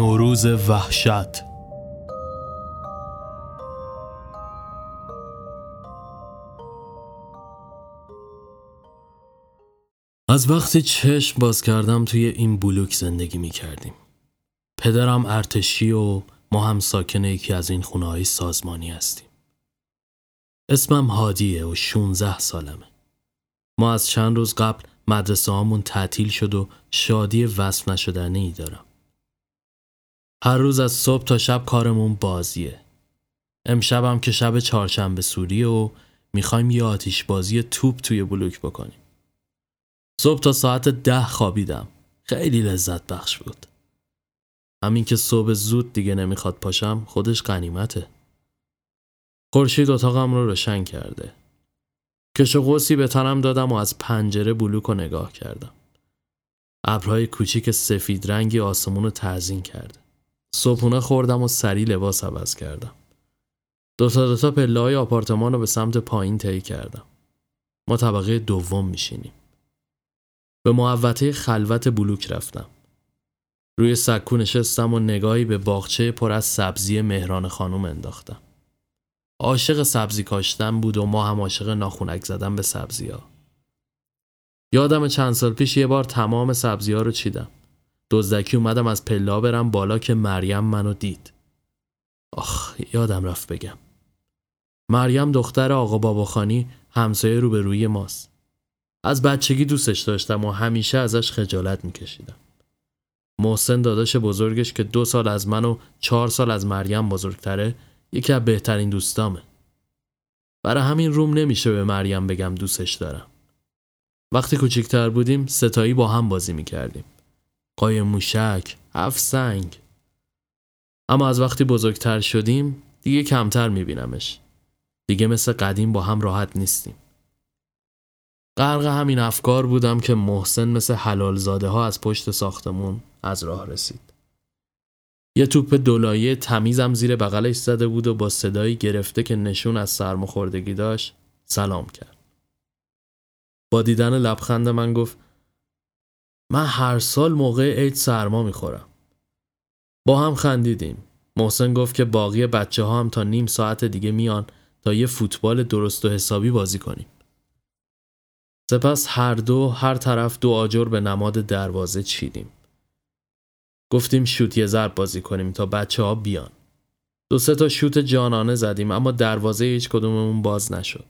نوروز وحشت از وقتی چشم باز کردم توی این بلوک زندگی می کردیم. پدرم ارتشی و ما هم ساکن یکی از این خونه سازمانی هستیم. اسمم هادیه و 16 سالمه. ما از چند روز قبل مدرسه هامون تعطیل شد و شادی وصف نشدنی دارم. هر روز از صبح تا شب کارمون بازیه. امشبم که شب چهارشنبه سوریه و می‌خوایم یه آتیش بازی توپ توی بلوک بکنیم. صبح تا ساعت ده خوابیدم. خیلی لذت بخش بود. همین که صبح زود دیگه نمی‌خواد پاشم خودش قنیمته. خورشید اتاقم رو روشن کرده. کش قوسی به تنم دادم و از پنجره بلوک رو نگاه کردم. ابرهای کوچیک سفید رنگی آسمون رو تعظیم کرده. صبحونه خوردم و سری لباس عوض کردم. دوتا دوتا پله های آپارتمان رو به سمت پایین طی کردم. ما طبقه دوم میشینیم. به محوطه خلوت بلوک رفتم. روی سکو نشستم و نگاهی به باغچه پر از سبزی مهران خانم انداختم. عاشق سبزی کاشتن بود و ما هم عاشق ناخونک زدن به سبزی ها. یادم چند سال پیش یه بار تمام سبزی ها رو چیدم. دزدکی اومدم از پلا برم بالا که مریم منو دید. آخ یادم رفت بگم. مریم دختر آقا باباخانی همسایه روبروی ماست. از بچگی دوستش داشتم و همیشه ازش خجالت میکشیدم. محسن داداش بزرگش که دو سال از من و چهار سال از مریم بزرگتره یکی از بهترین دوستامه. برای همین روم نمیشه به مریم بگم دوستش دارم. وقتی کوچیکتر بودیم ستایی با هم بازی می‌کردیم. قایم موشک، هفت. اما از وقتی بزرگتر شدیم دیگه کمتر میبینمش. دیگه مثل قدیم با هم راحت نیستیم. غرق همین افکار بودم که محسن مثل حلال زاده ها از پشت ساختمون از راه رسید. یه توپ دولایه تمیزم زیر بغلش زده بود و با صدایی گرفته که نشون از سرماخوردگی داشت سلام کرد. با دیدن لبخند من گفت من هر سال موقع عید سرما می‌خورم. با هم خندیدیم. محسن گفت که باقی بچه ها هم تا نیم ساعت دیگه میان تا یه فوتبال درست و حسابی بازی کنیم. سپس هر دو هر طرف دو آجر به نماد دروازه چیدیم. گفتیم شوت یه ضرب بازی کنیم تا بچه ها بیان. دو سه تا شوت جانانه زدیم اما دروازه هیچ کدوممون باز نشد.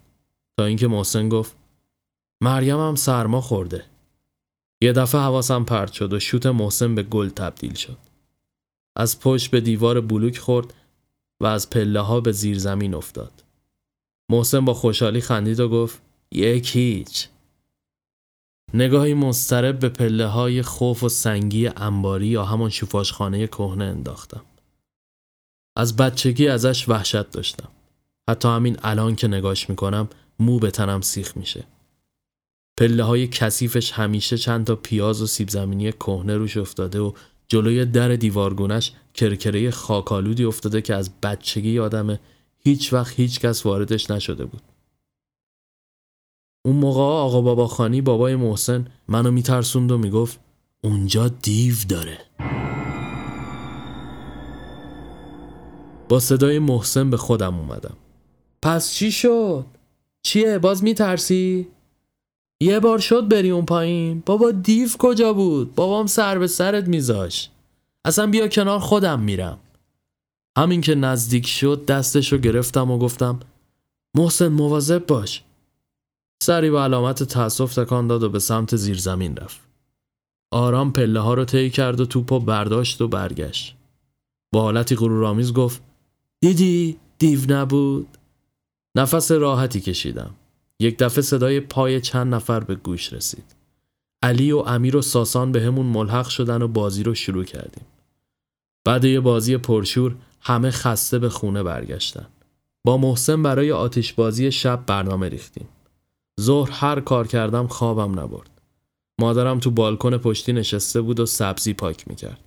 تا اینکه محسن گفت مریم هم سرما خورده. یه دفعه حواسم پرت شد و شوت محسن به گل تبدیل شد. از پشت به دیوار بلوک خورد و از پله ها به زیر زمین افتاد. محسن با خوشحالی خندید و گفت یک هیچ. نگاهی مضطرب به پله های خوف و سنگی انباری یا همان شوفاشخانه کهنه انداختم. از بچگی ازش وحشت داشتم. حتی همین الان که نگاش می‌کنم مو به تنم سیخ میشه. پله های کثیفش همیشه چند تا پیاز و سیب زمینی کهنه روش افتاده و جلوی در دیوارگونش کرکره خاکالودی افتاده که از بچگی آدمه هیچ وقت هیچ کس واردش نشده بود. اون موقع آقا بابا خانی بابای محسن منو میترسوند و می‌گفت اونجا دیو داره با صدای محسن به خودم اومدم پس چی شد؟ چیه؟ باز میترسی؟ یه بار شد بری اون پایین بابا دیو کجا بود؟ بابام سر به سرت میذاش اصلا بیا کنار خودم میرم همین که نزدیک شد دستشو گرفتم و گفتم محسن مواظب باش سری به علامت تأسف تکان داد و به سمت زیرزمین رفت. آرام پله ها رو طی کرد و توپ و برداشت و برگشت. با حالتی غرورآمیز گفت دیدی دیو نبود نفس راحتی کشیدم یک دفعه صدای پای چند نفر به گوش رسید علی و امیر و ساسان به همون ملحق شدن و بازی رو شروع کردیم بعد یه بازی پرشور همه خسته به خونه برگشتن با محسن برای آتش بازی شب برنامه ریختیم ظهر هر کار کردم خوابم نبرد. مادرم تو بالکن پشتی نشسته بود و سبزی پاک می‌کرد.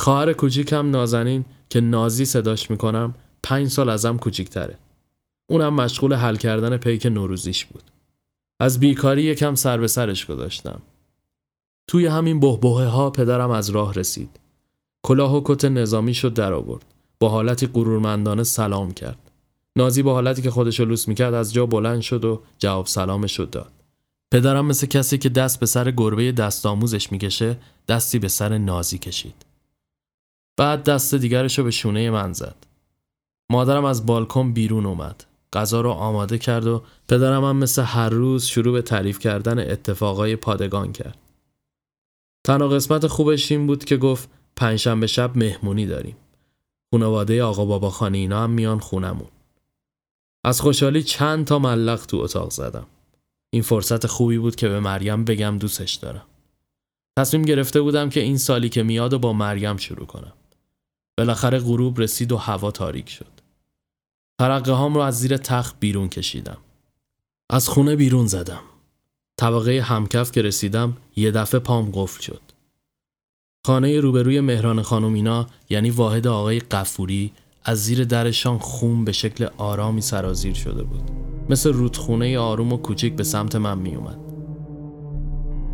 خواهر کوچیکم نازنین که نازی صداش می‌کنم پنج سال ازم کوچیکتره. اونم مشغول حل کردن پیک نوروزیش بود. از بیکاری یکم سر به سرش گذاشتم. توی همین بهبهه ها پدرم از راه رسید. کلاه و کت نظامی شد در آورد با حالتی غرورمندانه سلام کرد نازی با حالتی که خودش رو لوس می‌کرد از جا بلند شد و جواب سلامش رو داد پدرم مثل کسی که دست به سر گربه دست آموزش می‌کشه دستی به سر نازی کشید بعد دست دیگرش رو به شونه من زد مادرم از بالکن بیرون اومد غذا رو آماده کرد و پدرم هم مثل هر روز شروع به تعریف کردن اتفاقای پادگان کرد. تنها قسمت خوبش این بود که گفت پنجشنبه شب مهمونی داریم. خانواده آقا بابا خانی اینا هم میان خونمون. از خوشحالی چند تا ملق تو اتاق زدم. این فرصت خوبی بود که به مریم بگم دوستش دارم. تصمیم گرفته بودم که این سالی که میاد و با مریم شروع کنم. بالاخره غروب رسید و هوا تاریک شد. ترقه هام رو از زیر تخت بیرون کشیدم. از خونه بیرون زدم. طبقه همکف که رسیدم یه دفعه پام قفل شد. خانه روبروی مهران خانم اینا یعنی واحد آقای قفوری از زیر درشان خون به شکل آرامی سرازیر شده بود. مثل رودخونه آروم و کوچیک به سمت من می اومد.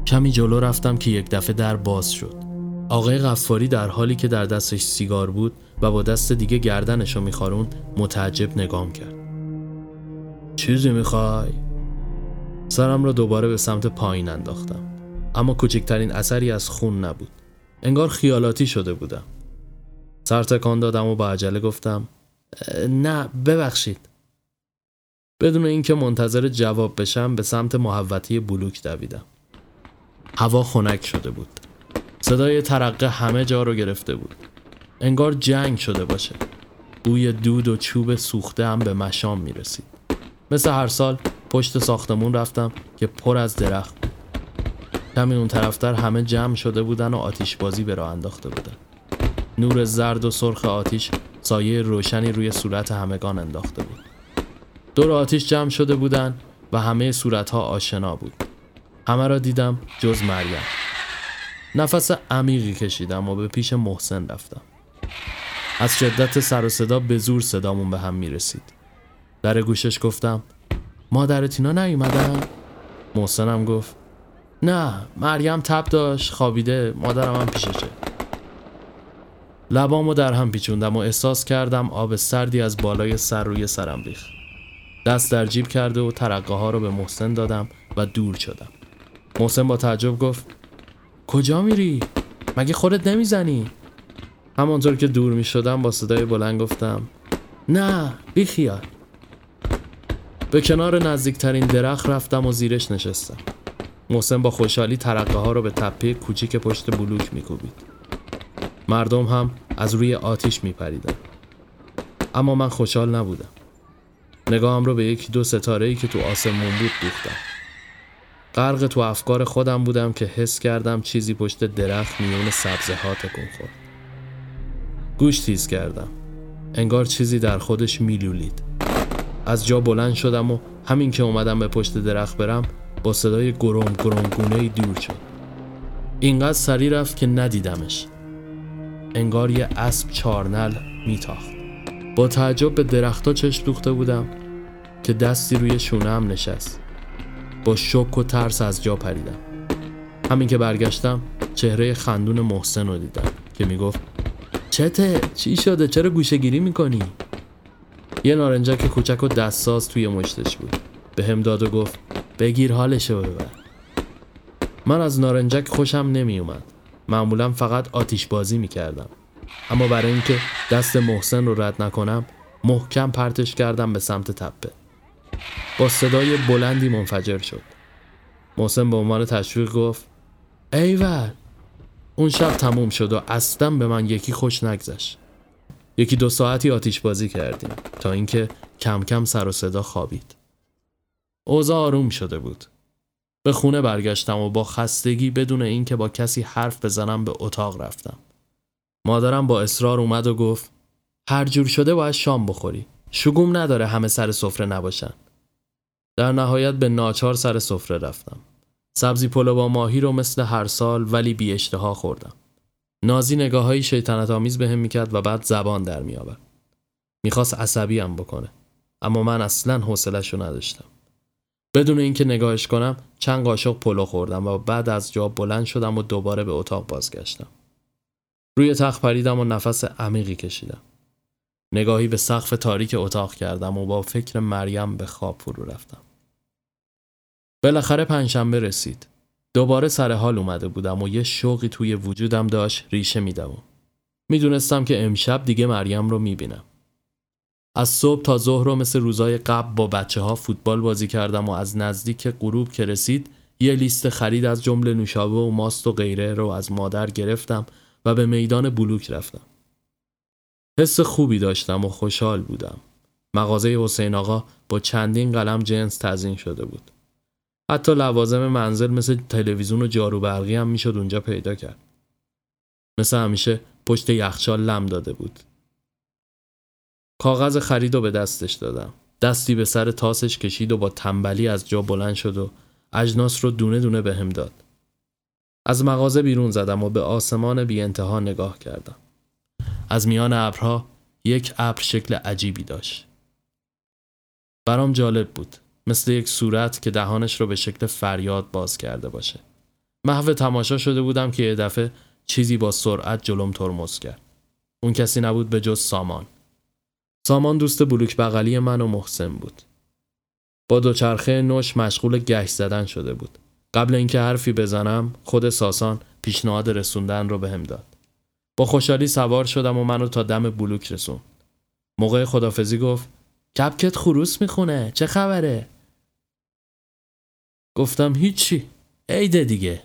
کمی جلو رفتم که یک دفعه در باز شد. آقای غفاری در حالی که در دستش سیگار بود و با دست دیگه گردنشو میخارون متعجب نگام کرد. چیزی می‌خوای؟ سرم را دوباره به سمت پایین انداختم. اما کوچکترین اثری از خون نبود. انگار خیالاتی شده بودم. سر تکان دادم و با عجله گفتم نه ببخشید. بدون اینکه منتظر جواب بشم به سمت محوطه بلوک دویدم. هوا خنک شده بود. صدای ترقه همه جا رو گرفته بود. انگار جنگ شده باشه. بوی دود و چوب سوخته هم به مشام می رسید مثل هر سال پشت ساختمون رفتم که پر از درخت. بود کمی اون طرفتر همه جمع شده بودن و آتیش بازی به راه انداخته بودن. نور زرد و سرخ آتیش سایه روشنی روی صورت همگان انداخته بود. دور آتیش جمع شده بودن و همه صورتها آشنا بود. همه را دیدم جز مریم. نفس عمیقی کشیدم و به پیش محسن رفتم. از شدت سر و صدا به زور صدامون به هم می رسید در گوشش گفتم مادرت اینا نیومدن؟ محسنم گفت نه مریم تب داشت خوابیده مادرم هم پیششه. لبامو در هم پیچوندم و احساس کردم آب سردی از بالای سر روی سرم ریخت. دست در جیب کرده و ترقه ها رو به محسن دادم و دور شدم. محسن با تعجب گفت کجا میری؟ مگه خودت نمی‌زنی؟ همانطور که دور می شدم با صدای بلند گفتم نه بیخیال به کنار نزدیکترین درخت رفتم و زیرش نشستم. محسن با خوشحالی ترقه ها رو به تپه کوچیک پشت بلوک میکوبید. مردم هم از روی آتیش میپریدن. اما من خوشحال نبودم. نگاهم رو به یکی دو ستاره ای که تو آسمون بود دوختم. غرق تو افکار خودم بودم که حس کردم چیزی پشت درخت میون سبزه ها تکون خورد. گوش تیز کردم. انگار چیزی در خودش میلولید. از جا بلند شدم و همین که اومدم به پشت درخت برم با صدای گرم گرم گونه دور شد. اینقدر سری رفت که ندیدمش. انگار یه اسب چارنل میتاخت. با تعجب به درختها چشم دوخته بودم که دستی روی شونه هم نشست. با شک و ترس از جا پریدم. همین که برگشتم چهره خندون محسن رو دیدم که می‌گفت چته؟ چی شده؟ چرا گوشه گیری می‌کنی؟ یه نارنجک کوچک و دستساز توی مشتش بود. به هم داد و گفت بگیر حالشو ببر. من از نارنجک خوشم نمیومد معمولا فقط آتیش بازی می‌کردم. اما برای اینکه دست محسن رو رد نکنم محکم پرتش کردم به سمت تپه. با صدای بلندی منفجر شد. محسن به عنوان تشویق گفت ایول اون شب تموم شد و اصلا به من یکی خوش نگذشت. یکی دو ساعتی آتیش بازی کردیم تا اینکه کم کم سر و صدا خوابید. اوضاع آروم شده بود. به خونه برگشتم و با خستگی بدون اینکه با کسی حرف بزنم به اتاق رفتم. مادرم با اصرار اومد و گفت هر جور شده باید شام بخوری. شگوم نداره همه سر سفره نباشن. در نهایت به ناچار سر سفره رفتم. سبزی پلو با ماهی رو مثل هر سال ولی بی اشتها خوردم. نازی نگاه های شیطنت آمیز به هم می‌کرد و بعد زبان در میآورد. می‌خواست عصبی هم بکنه اما من اصلا حوصلش رو نداشتم. بدون اینکه نگاهش کنم چند قاشق پلو خوردم و بعد از جا بلند شدم و دوباره به اتاق بازگشتم. روی تخت پریدم و نفس عمیقی کشیدم. نگاهی به سقف تاریک اتاق کردم و با فکر مریم به خواب فرو رفتم. بالاخره پنجشنبه رسید. دوباره سر حال اومده بودم و یه شوقی توی وجودم داشت ریشه میدوم. می‌دونستم که امشب دیگه مریم رو می‌بینم. از صبح تا ظهر رو مثل روزای قبل با بچه ها فوتبال بازی کردم و از نزدیک غروب که رسید یه لیست خرید از جمله نوشابه و ماست و غیره رو از مادر گرفتم و به میدان بلوک رفتم. حس خوبی داشتم و خوشحال بودم. مغازه حسین آقا با چندین قلم جنس تزین شده بود. حتی لوازم منزل مثل تلویزیون و جارو برقی هم می‌شد اونجا پیدا کرد. مثل همیشه پشت یخچال لم داده بود. کاغذ خرید و به دستش دادم. دستی به سر تاسش کشید و با تنبلی از جا بلند شد و اجناس رو دونه دونه به هم داد. از مغازه بیرون زدم و به آسمان بی انتها نگاه کردم. از میان ابرها یک ابر شکل عجیبی داشت. برام جالب بود. مثل یک صورت که دهانش رو به شکل فریاد باز کرده باشه. محو تماشا شده بودم که یه دفعه چیزی با سرعت جلوم ترمز کرد. اون کسی نبود به جز سامان. سامان دوست بلوک بغلی من و محسن بود. با دوچرخه نوش مشغول گشت زدن شده بود. قبل اینکه حرفی بزنم خود ساسان پیشنهاد رسوندن رو بهم داد. با خوشحالی سوار شدم و منو تا دم بلوک رسون. موقع خدافزی گفت کپکت خروس می‌خونه چه خبره؟ گفتم هیچی. عیده دیگه.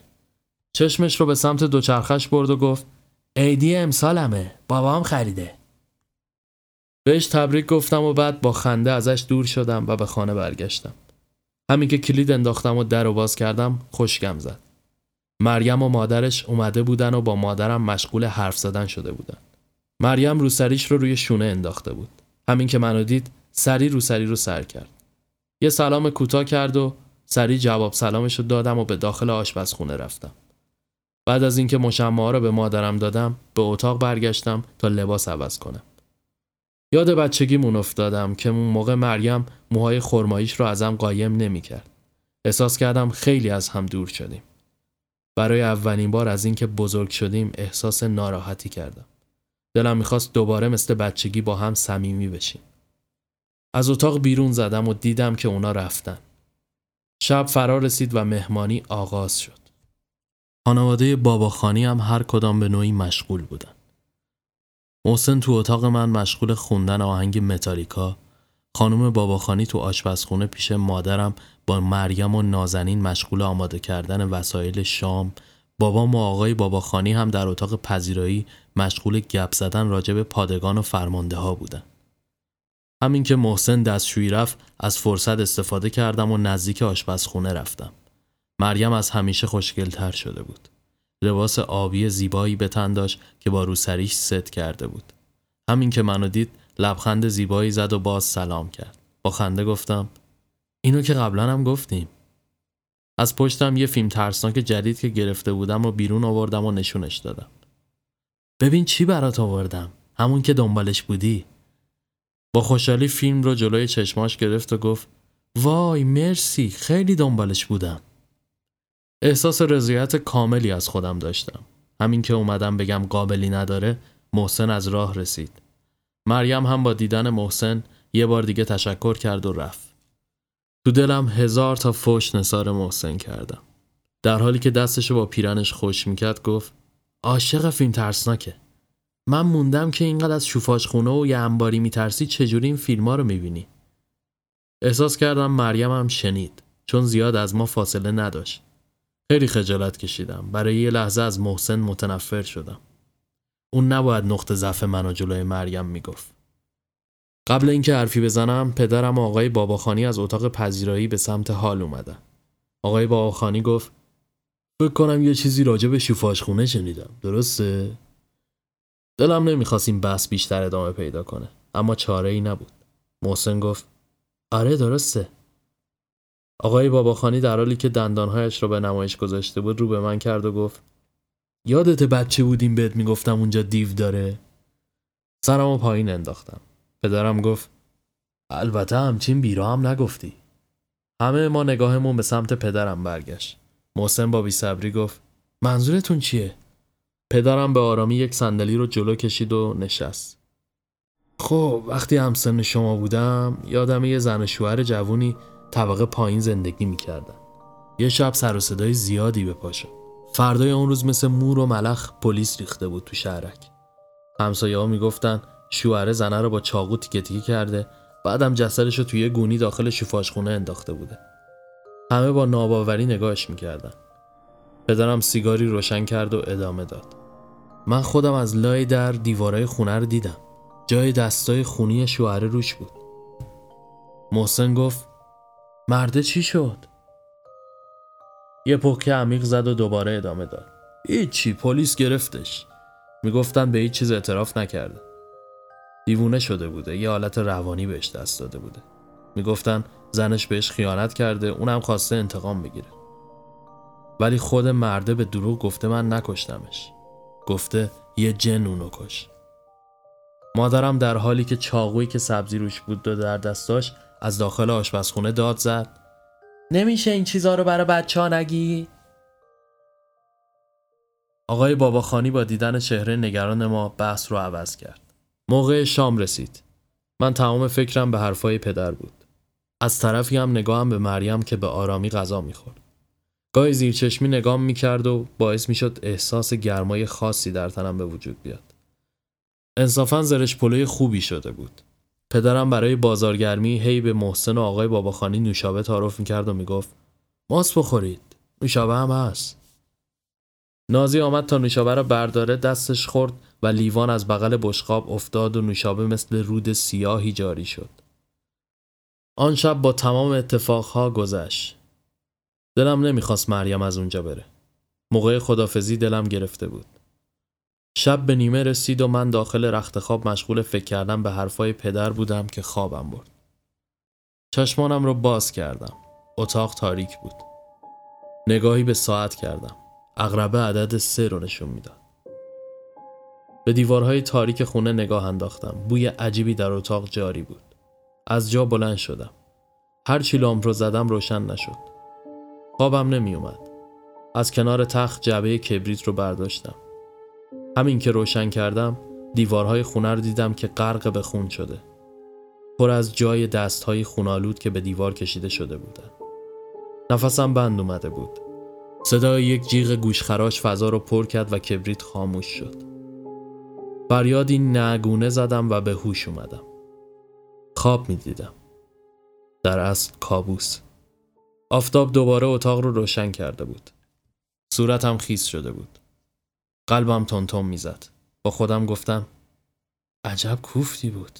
چشمش رو به سمت دوچرخش برد و گفت عیدی امسالمه. بابام خریده. بهش تبریک گفتم و بعد با خنده ازش دور شدم و به خانه برگشتم. همین که کلید انداختم و در و باز کردم خوشگم زد. مریم و مادرش اومده بودن و با مادرم مشغول حرف زدن شده بودن. مریم روسریش رو روی شونه انداخته بود. همین که منو دید سری روسری رو سر کرد. یه سلام کوتاه کرد و سری جواب سلامش رو دادم و به داخل آشپزخونه رفتم بعد از اینکه مشمع رو به مادرم دادم به اتاق برگشتم تا لباس عوض کنم یاد بچگیمون افتادم که اون موقع مریم موهای خرماییش رو ازم قایم نمی‌کرد. احساس کردم خیلی از هم دور شدیم. برای اولین بار از اینکه بزرگ شدیم احساس ناراحتی کردم. دلم می‌خواست دوباره مثل بچگی با هم صمیمی بشیم. از اتاق بیرون زدم و دیدم که اونا رفتن. شب فرا رسید و مهمانی آغاز شد. خانواده باباخانی هم هر کدام به نوعی مشغول بودن. محسن تو اتاق من مشغول خوندن آهنگ متالیکا خانم باباخانی تو آشپزخونه پیش مادرم با مریم و نازنین مشغول آماده کردن وسایل شام بابام و آقای باباخانی هم در اتاق پذیرایی مشغول گپ زدن راجع به پادگان و فرمانده ها بودن. همین که محسن دستشویی رفت از فرصت استفاده کردم و نزدیک آشپزخونه رفتم. مریم از همیشه خوشگلتر شده بود. لباس آبی زیبایی به تن داشت که با روسریش ست کرده بود. همین که منو دید لبخند زیبایی زد و باز سلام کرد. با خنده گفتم اینو که قبلا هم گفتیم. از پشتم یه فیلم ترسناک جدید که گرفته بودم و بیرون آوردم و نشونش دادم. ببین چی برات آوردم. همون که دنبالش بودی. با خوشحالی فیلم رو جلوی چشماش گرفت و گفت وای مرسی خیلی دنبالش بودم. احساس رضایت کاملی از خودم داشتم. همین که اومدم بگم قابلی نداره محسن از راه رسید. مریم هم با دیدن محسن یه بار دیگه تشکر کرد و رفت. تو دلم هزار تا فوش نصار محسن کردم. در حالی که دستشو با پیرنش خوش می‌کرد گفت عاشق فیلم ترسناکه. من موندم که اینقدر از شوفاش خونه و یه انباری میترسی چجوری این فیلم ها رو می‌بینی؟ احساس کردم مریم هم شنید چون زیاد از ما فاصله نداشت. خیلی خجالت کشیدم. برای یه لحظه از محسن متنفر شدم. اون نباید نقطه ضعف منو جلوی مریم می‌گفت. قبل اینکه حرفی بزنم پدرم و آقای باباخانی از اتاق پذیرایی به سمت حال اومدن. آقای باباخانی گفت فکر کنم یه چیزی راجع به خونه شنیدم. درسته؟ دلم نمی‌خواست این بحث بیشتر ادامه پیدا کنه. اما چاره ای نبود. محسن گفت آره درسته. آقای باباخانی در حالی که دندانهایش را به نمایش گذاشته بود رو به من کرد و گفت یادت بچه بودیم بهت می‌گفتم اونجا دیو داره سرم و پایین انداختم پدرم گفت البته همچین بیرا هم نگفتی همه ما نگاهمون به سمت پدرم برگشت محسن با بیصبری گفت منظورتون چیه پدرم به آرامی یک صندلی رو جلو کشید و نشست. خب وقتی همسن شما بودم یادم یه زن شوهر جوونی طبقه پایین زندگی می‌کردن. یه شب سر و صدای زیادی به پاشو. فردای اون روز مثل مور و ملخ پلیس ریخته بود تو شهرک. همسایه ها می‌گفتن شوهر زنه رو با چاقو تیکه تیکه کرده بعدم جسدش رو توی گونی داخل شوفاشخونه انداخته بوده. همه با ناباوری نگاهش می‌کردن. پدرم سیگاری روشن کرد و ادامه داد. من خودم از لای در دیوارای خونه رو دیدم. جای دستای خونی شوهر روش بود. محسن گفت مرده چی شد؟ یه پوکه عمیق زد و دوباره ادامه داد. هیچی پلیس گرفتش. می‌گفتن به هیچ چیز اعتراف نکرده. دیوونه شده بوده. یه حالت روانی بهش دست داده بوده. می‌گفتن زنش بهش خیانت کرده اونم خواسته انتقام بگیره. ولی خود مرده به دروغ گفته من نکشتمش. گفته یه جن اونو کش. مادرم در حالی که چاقویی که سبزی روش بود و در دستاش از داخل آشپزخونه داد زد نمیشه این چیزا رو برای بچه ها نگی؟ آقای باباخانی با دیدن چهره نگران ما بحث رو عوض کرد. موقع شام رسید. من تمام فکرم به حرفای پدر بود. از طرفی هم نگاهم به مریم که به آرامی غذا می‌خورد. گاهی زیر چشمی نگام می‌کرد و باعث می‌شد احساس گرمای خاصی در تنم به وجود بیاد. انصافا زرش پلوی خوبی شده بود. پدرم برای بازارگرمی هی به محسن و آقای باباخانی نوشابه تعارف می‌کرد و می‌گفت ماست بخورید نوشابه هم هست نازی آمد تا نوشابه را برداره دستش خورد و لیوان از بغل بشقاب افتاد و نوشابه مثل رود سیاهی جاری شد آن شب با تمام اتفاقها گذشت دلم نمی‌خواست مریم از اونجا بره موقع خدافزی دلم گرفته بود شب به نیمه رسید و من داخل رخت خواب مشغول فکر کردن به حرفای پدر بودم که خوابم برد. چشمانم رو باز کردم. اتاق تاریک بود. نگاهی به ساعت کردم. اغربه عدد سه رو نشون می‌داد. به دیوارهای تاریک خونه نگاه انداختم. بوی عجیبی در اتاق جاری بود. از جا بلند شدم. هر چی لامپ رو زدم روشن نشد. خوابم نمی اومد. از کنار تخت جعبه کبریت رو برداشتم. همین که روشن کردم دیوارهای خونه رو دیدم که غرق به خون شده. پر از جای دستهای خونالود که به دیوار کشیده شده بودن. نفسم بند اومده بود. صدای یک جیغ گوشخراش فضا رو پر کرد و کبریت خاموش شد. فریادی نگونه زدم و به هوش اومدم. خواب می دیدم در اصل کابوس. آفتاب دوباره اتاق رو روشن کرده بود صورتم خیس شده بود قلبم تونتون می‌زد. با خودم گفتم عجب کوفتی بود.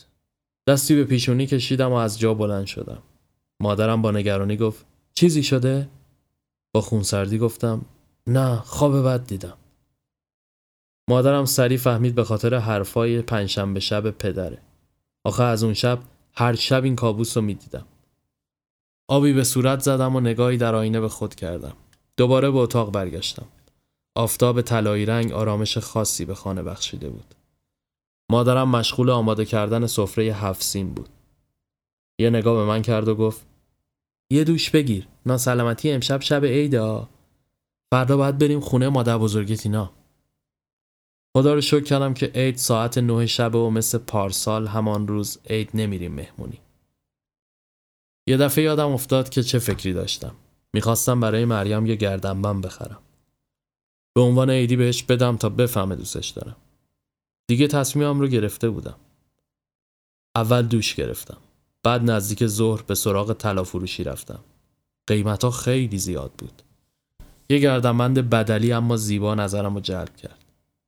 دستی به پیشونی کشیدم و از جا بلند شدم. مادرم با نگرانی گفت چیزی شده؟ با خونسردی گفتم نه خواب بد دیدم. مادرم سریع فهمید به خاطر حرفای پنجشنبه شب پدره. آخه از اون شب هر شب این کابوس رو می‌دیدم. آبی به صورت زدم و نگاهی در آینه به خود کردم. دوباره به اتاق برگشتم. آفتاب طلایی رنگ آرامش خاصی به خانه بخشیده بود. مادرم مشغول آماده کردن سفره هفت سین بود. یه نگاه به من کرد و گفت یه دوش بگیر. ناسلامتی امشب شب عیده فردا باید بریم خونه مادر بزرگتینا. خدا رو شکر کردم که عید ساعت نه شب و مثل پارسال همان روز عید نمیریم مهمونی. یه دفعه یادم افتاد که چه فکری داشتم. می‌خواستم برای مریم یه گردنبند بخرم. به عنوان عیدی بهش بدم تا بفهمه دوستش دارم. دیگه تصمیمم رو گرفته بودم. اول دوش گرفتم. بعد نزدیک ظهر به سراغ طلا فروشی رفتم. قیمت ها خیلی زیاد بود. یه گردنبند بدلی اما زیبا نظرم رو جلب کرد.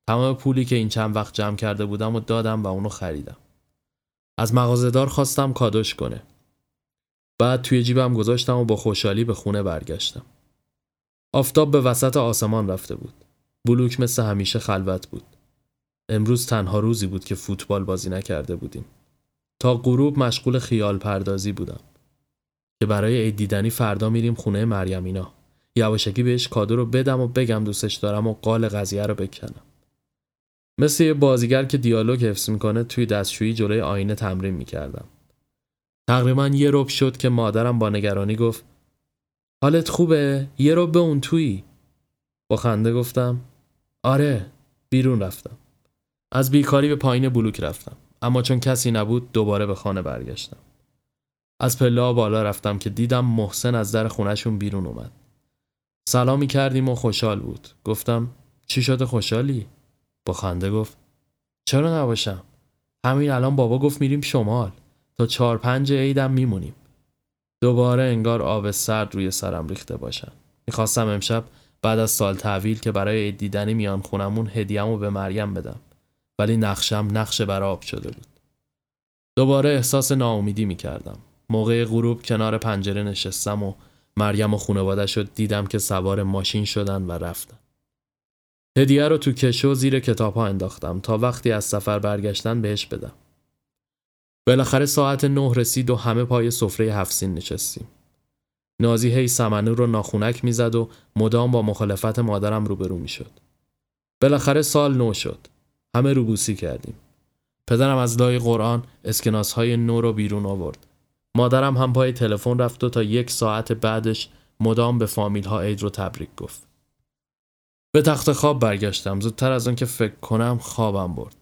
تمام پولی که این چند وقت جمع کرده بودم و دادم و اونو خریدم. از مغازهدار خواستم کادوش کنه. بعد توی جیبم گذاشتم و با خوشحالی به خونه برگشتم. آفتاب به وسط آسمان رفته بود. بلوک مثل همیشه خلوت بود. امروز تنها روزی بود که فوتبال بازی نکرده بودیم. تا غروب مشغول خیال پردازی بودم. که برای عید دیدنی فردا میریم خونه مریمینا. یواشکی بهش کادو رو بدم و بگم دوستش دارم و قال قضیه رو بکنم. مثل یه بازیگر که دیالوگ حفظ می‌کنه توی دستشویی جلوی آینه تمرین می‌کردم. تقریبا یه رب شد که مادرم با نگرانی گفت حالت خوبه؟ یه رو به اون تویی؟ با خنده گفتم آره بیرون رفتم. از بیکاری به پایین بلوک رفتم. اما چون کسی نبود دوباره به خانه برگشتم. از پله بالا رفتم که دیدم محسن از در خونشون بیرون اومد. سلامی کردیم و خوشحال بود. گفتم چی شده خوشحالی؟ با خنده گفت چرا نباشم؟ همین الان بابا گفت میریم شمال. تا چهار پنج عیدم میمونیم. دوباره انگار آب سرد روی سرم ریخته باشن. می‌خواستم امشب بعد از سال تحویل که برای دیدنی میان خونمون هدیهمو به مریم بدم. ولی نقشم نقش براب شده بود. دوباره احساس ناامیدی می‌کردم. موقع غروب کنار پنجره نشستم و مریم و خانواده شد دیدم که سوار ماشین شدن و رفتن. هدیه رو تو کشو زیر کتاب ها انداختم تا وقتی از سفر برگشتن بهش بدم. بالاخره ساعت نه رسید و همه پای سفره هفسین نشستیم. نازی هی سمنو رو ناخونک می‌زد و مدام با مخالفت مادرم روبرو می‌شد. بالاخره سال نو شد. همه روبوسی کردیم. پدرم از لای قرآن اسکناس های نو رو بیرون آورد. مادرم هم پای تلفن رفت و تا یک ساعت بعدش مدام به فامیل ها عید رو تبریک گفت. به تخت خواب برگشتم. زودتر از آن که فکر کنم خوابم برد.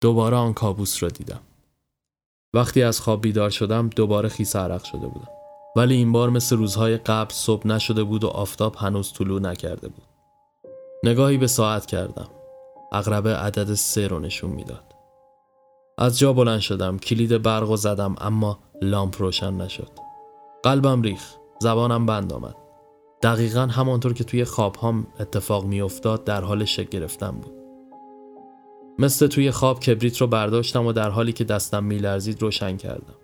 دوباره آن کابوس را دیدم. وقتی از خواب بیدار شدم دوباره خیس عرق شده بودم. ولی این بار مثل روزهای قبل صبح نشده بود و آفتاب هنوز طلوع نکرده بود. نگاهی به ساعت کردم. اقربه عدد سه رو نشون می‌داد. از جا بلند شدم کلید برق و زدم اما لامپ روشن نشد. قلبم ریخ زبانم بند آمد. دقیقا همانطور که توی خواب هم اتفاق میافتاد در حال شک گرفتن بود. مثل توی خواب کبریت رو برداشتم و در حالی که دستم میلرزید روشن کردم.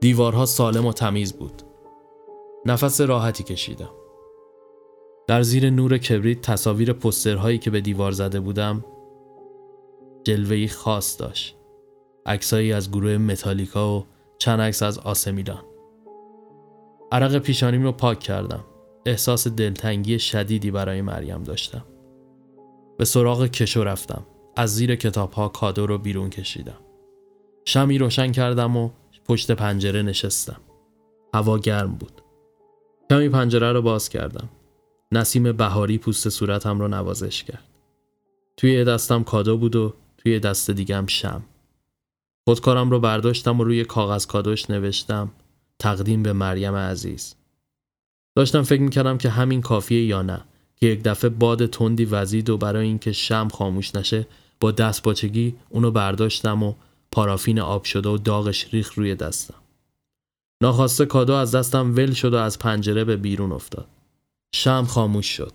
دیوارها سالم و تمیز بود. نفس راحتی کشیدم. در زیر نور کبریت تصاویر پسترهایی که به دیوار زده بودم جلوهی خاص داشت. عکسایی از گروه متالیکا و چند عکس از آسمیلان عرق پیشانیم رو پاک کردم. احساس دلتنگی شدیدی برای مریم داشتم. به سراغ کشو رفتم. از زیر کتاب ها کادو رو بیرون کشیدم. شمی روشن کردم و پشت پنجره نشستم. هوا گرم بود. کمی پنجره رو باز کردم. نسیم بهاری پوست صورتم رو نوازش کرد. توی دستم کادو بود و توی دست دیگم شم. خودکارم رو برداشتم و روی کاغذ کادوش نوشتم تقدیم به مریم عزیز. داشتم فکر می‌کردم که همین کافیه یا نه که یک دفعه باد تندی وزید و برای اینکه شم خاموش نشه با دست باچگی اونو برداشتم و پارافین آب شده و داغش ریخ روی دستم. ناخواسته کادو از دستم ول شد و از پنجره به بیرون افتاد. شم خاموش شد.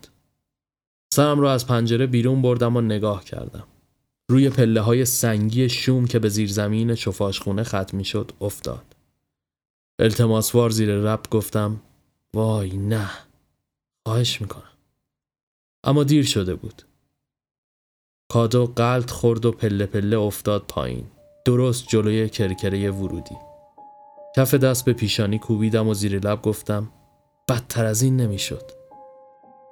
سرم رو از پنجره بیرون بردم و نگاه کردم. روی پله های سنگی شوم که به زیرزمین شفاشخونه ختم می شد افتاد التماسوار زیر رب گفتم وای نه خواهش می‌کنم. اما دیر شده بود. کادو قلط خورد و پله پله افتاد پایین. درست جلوی کرکره ورودی. کف دست به پیشانی کوبیدم و زیر لب گفتم بدتر از این نمی‌شد.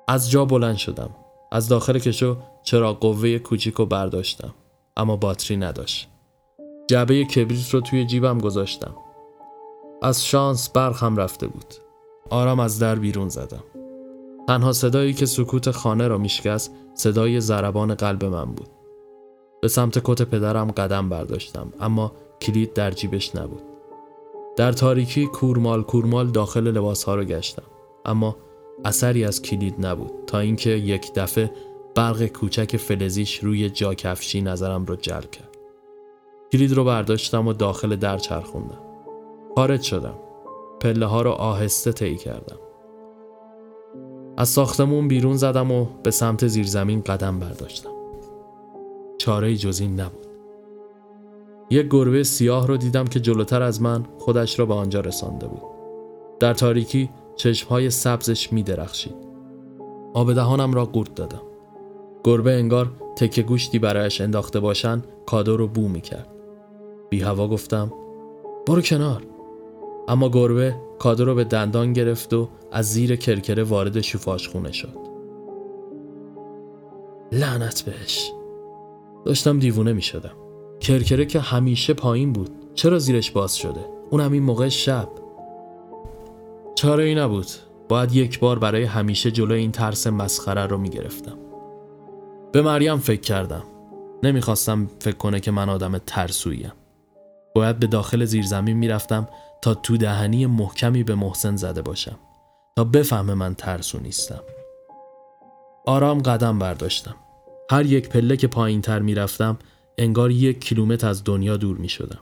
از جا بلند شدم. از داخل کشو چرا قوه کوچیک رو برداشتم اما باتری نداشت. جعبه کبریت رو توی جیبم گذاشتم. از شانس برخم رفته بود. آرام از در بیرون زدم. تنها صدایی که سکوت خانه را میشکست صدای ضربان قلب من بود. به سمت کت پدرم قدم برداشتم اما کلید در جیبش نبود. در تاریکی کورمال کورمال داخل لباس ها رو گشتم اما اثری از کلید نبود تا اینکه یک دفعه برق کوچک فلزیش روی جا کفشی نظرم رو جلب کرد. کلید رو برداشتم و داخل در چرخوندم. خارج شدم. پله ها رو آهسته طی کردم. از ساختمون بیرون زدم و به سمت زیرزمین قدم برداشتم. چاره جز این نبود. یک گربه سیاه رو دیدم که جلوتر از من خودش را به آنجا رسانده بود. در تاریکی چشمهای سبزش می درخشید آب دهانم را قورت دادم. گربه انگار تکه گوشتی برایش انداخته باشن کادو رو بو می کرد بی هوا گفتم برو کنار. اما گربه کادو رو به دندان گرفت و از زیر کرکره وارد خونه شد. لعنت بهش. داشتم دیوونه می شدم کرکره که همیشه پایین بود. چرا زیرش باز شده؟ اونم این موقع شب. چاره ای نبود. باید یک بار برای همیشه جلو این ترس مسخره رو می گرفتم به مریم فکر کردم. نمی‌خواستم فکر کنه که من آدم ترسویم. باید به داخل زیرزمین می‌رفتم تا تو دهنی محکمی به محسن زده باشم. تا بفهمه من ترسو نیستم آرام قدم برداشتم هر یک پله که پایین تر می‌رفتم انگار یک کیلومتر از دنیا دور می شدم.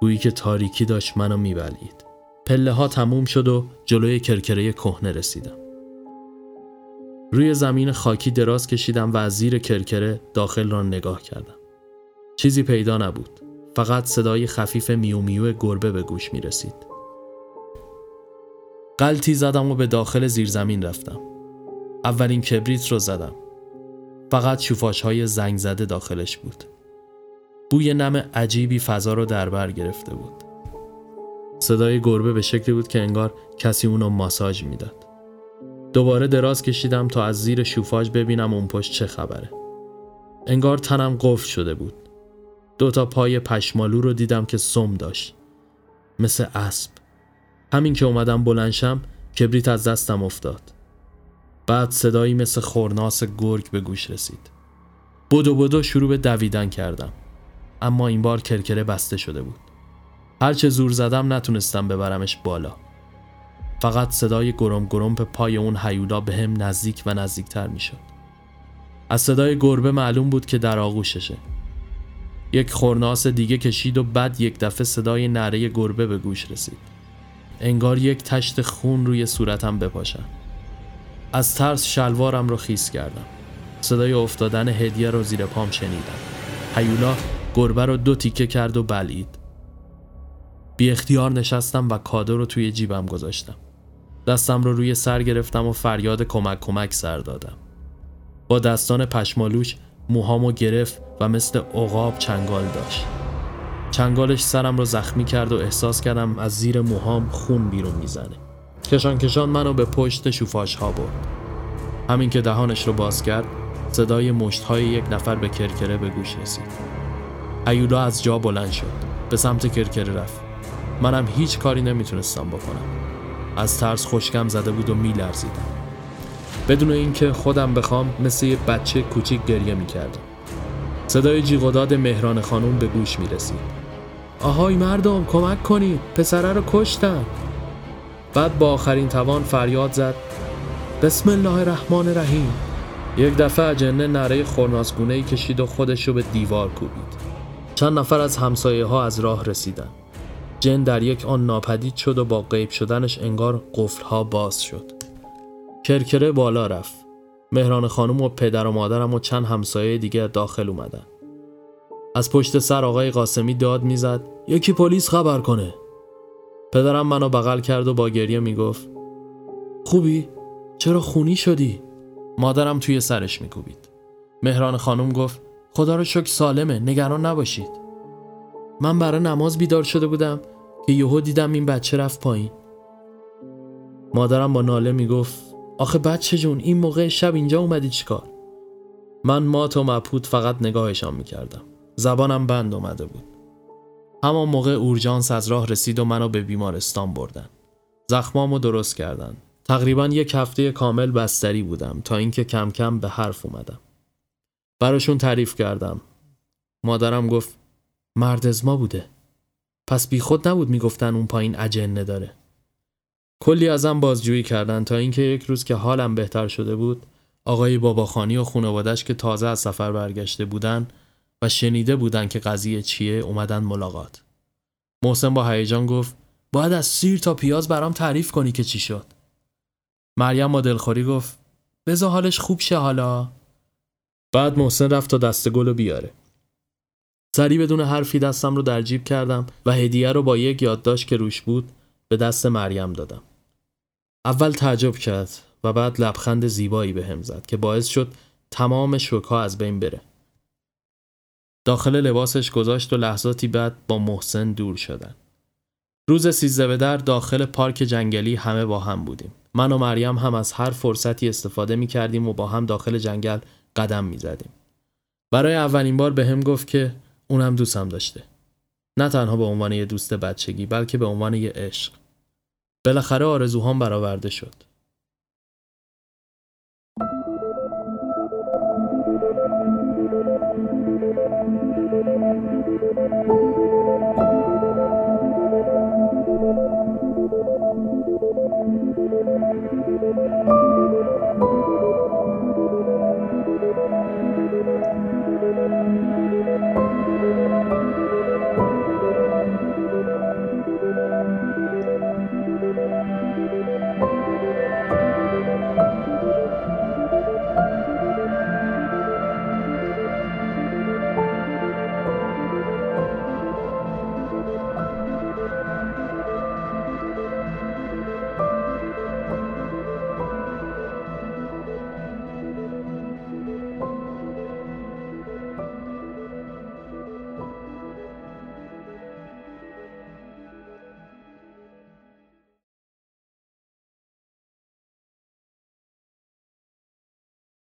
گویی که تاریکی داشت منو میبلید. پله ها تموم شد و جلوی کرکره کهنه رسیدم. روی زمین خاکی دراز کشیدم و از زیر کرکره داخل را نگاه کردم. چیزی پیدا نبود. فقط صدای خفیف میو میو گربه به گوش می رسید. قلتی زدم و به داخل زیرزمین رفتم. اولین کبریت رو زدم. فقط شوفاش های زنگ زده داخلش بود. بوی نم عجیبی فضا رو در بر گرفته بود. صدای گربه به شکلی بود که انگار کسی اونو ماساژ می‌داد. دوباره دراز کشیدم تا از زیر شوفاژ ببینم اون پشت چه خبره. انگار تنم قفل شده بود. دو تا پای پشمالو رو دیدم که سم داشت. مثل اسب. همین که اومدم بلنشم کبریت از دستم افتاد. بعد صدایی مثل خورناس گرگ به گوش رسید. بدو بدو شروع به دویدن کردم. اما این بار کرکره بسته شده بود. هرچه زور زدم نتونستم ببرمش بالا. فقط صدای گرم گرم به پای اون حیولا به هم نزدیک و نزدیکتر می‌شد. از صدای گربه معلوم بود که در آغوششه. یک خورناس دیگه کشید و بعد یک دفعه صدای نره گربه به گوش رسید. انگار یک تشت خون روی صورتم بپاشم. از ترس شلوارم رو خیس کردم. صدای افتادن هدیه رو زیر پام شنیدم. هیولا گربه رو دو تیکه کرد و بلید. بی اختیار نشستم و کادو رو توی جیبم گذاشتم. دستم رو روی سر گرفتم و فریاد کمک کمک سر دادم. با دستان پشمالوش موهامو گرفت و مثل عقاب چنگال داشت. چنگالش سرم رو زخمی کرد و احساس کردم از زیر موهام خون بیرون می‌زنه. کشان کشان منو به پشت شوفاش ها برد. همین که دهانش رو باز کرد صدای مشت های یک نفر به کرکره به گوش رسید. ایولا از جا بلند شد به سمت کرکره رفت منم هیچ کاری نمی‌تونستم بکنم از ترس خشکم زده بود و میلرزیدم بدون اینکه خودم بخوام مثل یه بچه کوچیک گریه می‌کردم صدای جیغ و داد مهران خانوم به گوش می‌رسید. آهای مردم کمک کنید. پسره رو کشتن. بعد با آخرین توان فریاد زد. بسم الله الرحمن الرحیم. یک دفعه اجنه نره خورناسگونه ای کشید و خودش رو به دیوار کوبید. چند نفر از همسایه ها از راه رسیدن. جن در یک آن ناپدید شد و با غیب شدنش انگار قفل ها باز شد. کرکره بالا رفت. مهران خانم و پدر و مادرم و چند همسایه دیگه داخل اومدن. از پشت سر آقای قاسمی داد می‌زد یکی پلیس خبر کنه. پدرم منو بغل کرد و با گریه می‌گفت خوبی؟ چرا خونی شدی؟ مادرم توی سرش میکوبید. مهران خانم گفت خدا رو شکر سالمه نگران نباشید. من برای نماز بیدار شده بودم که یهو دیدم این بچه رفت پایین. مادرم با ناله می‌گفت آخه بچه جون این موقع شب اینجا اومدی چیکار؟ من مات و مبهوت فقط نگاهشان می‌کردم. زبانم بند اومده بود. همان موقع اورژانس از راه رسید و منو به بیمارستان بردن. زخمامو درست کردن. تقریبا یک هفته کامل بستری بودم تا اینکه کم کم به حرف اومدم. براشون تعریف کردم. مادرم گفت مرد ما بوده. پس بی خود نبود می‌گفتن اون پایین اجنه داره. کلی ازم بازجویی کردن تا اینکه یک روز که حالم بهتر شده بود آقای باباخانی و خانوادش که تازه از سفر برگشته بودن و شنیده بودن که قضیه چیه اومدن ملاقات. محسن با هیجان گفت باید از سیر تا پیاز برام تعریف کنی که چی شد. مریم با دلخوری گفت بزا حالش خوب شه حالا. بعد محسن رفت تا دست گل بیاره. سری بدون حرفی دستم رو در جیب کردم و هدیه رو با یک یادداشت که روش بود به دست مریم دادم اول تعجب کرد و بعد لبخند زیبایی به هم زد که باعث شد تمام شوکها از بین بره داخل لباسش گذاشت و لحظاتی بعد با محسن دور شدن روز سیزده به در داخل پارک جنگلی همه با هم بودیم من و مریم هم از هر فرصتی استفاده می کردیم و با هم داخل جنگل قدم می زدیم. برای اولین بار به هم گفت که اونم دوستم داشته. نه تنها به عنوان یه دوست بچگی بلکه به عنوان یه عشق. بالاخره آرزوهام برآورده شد.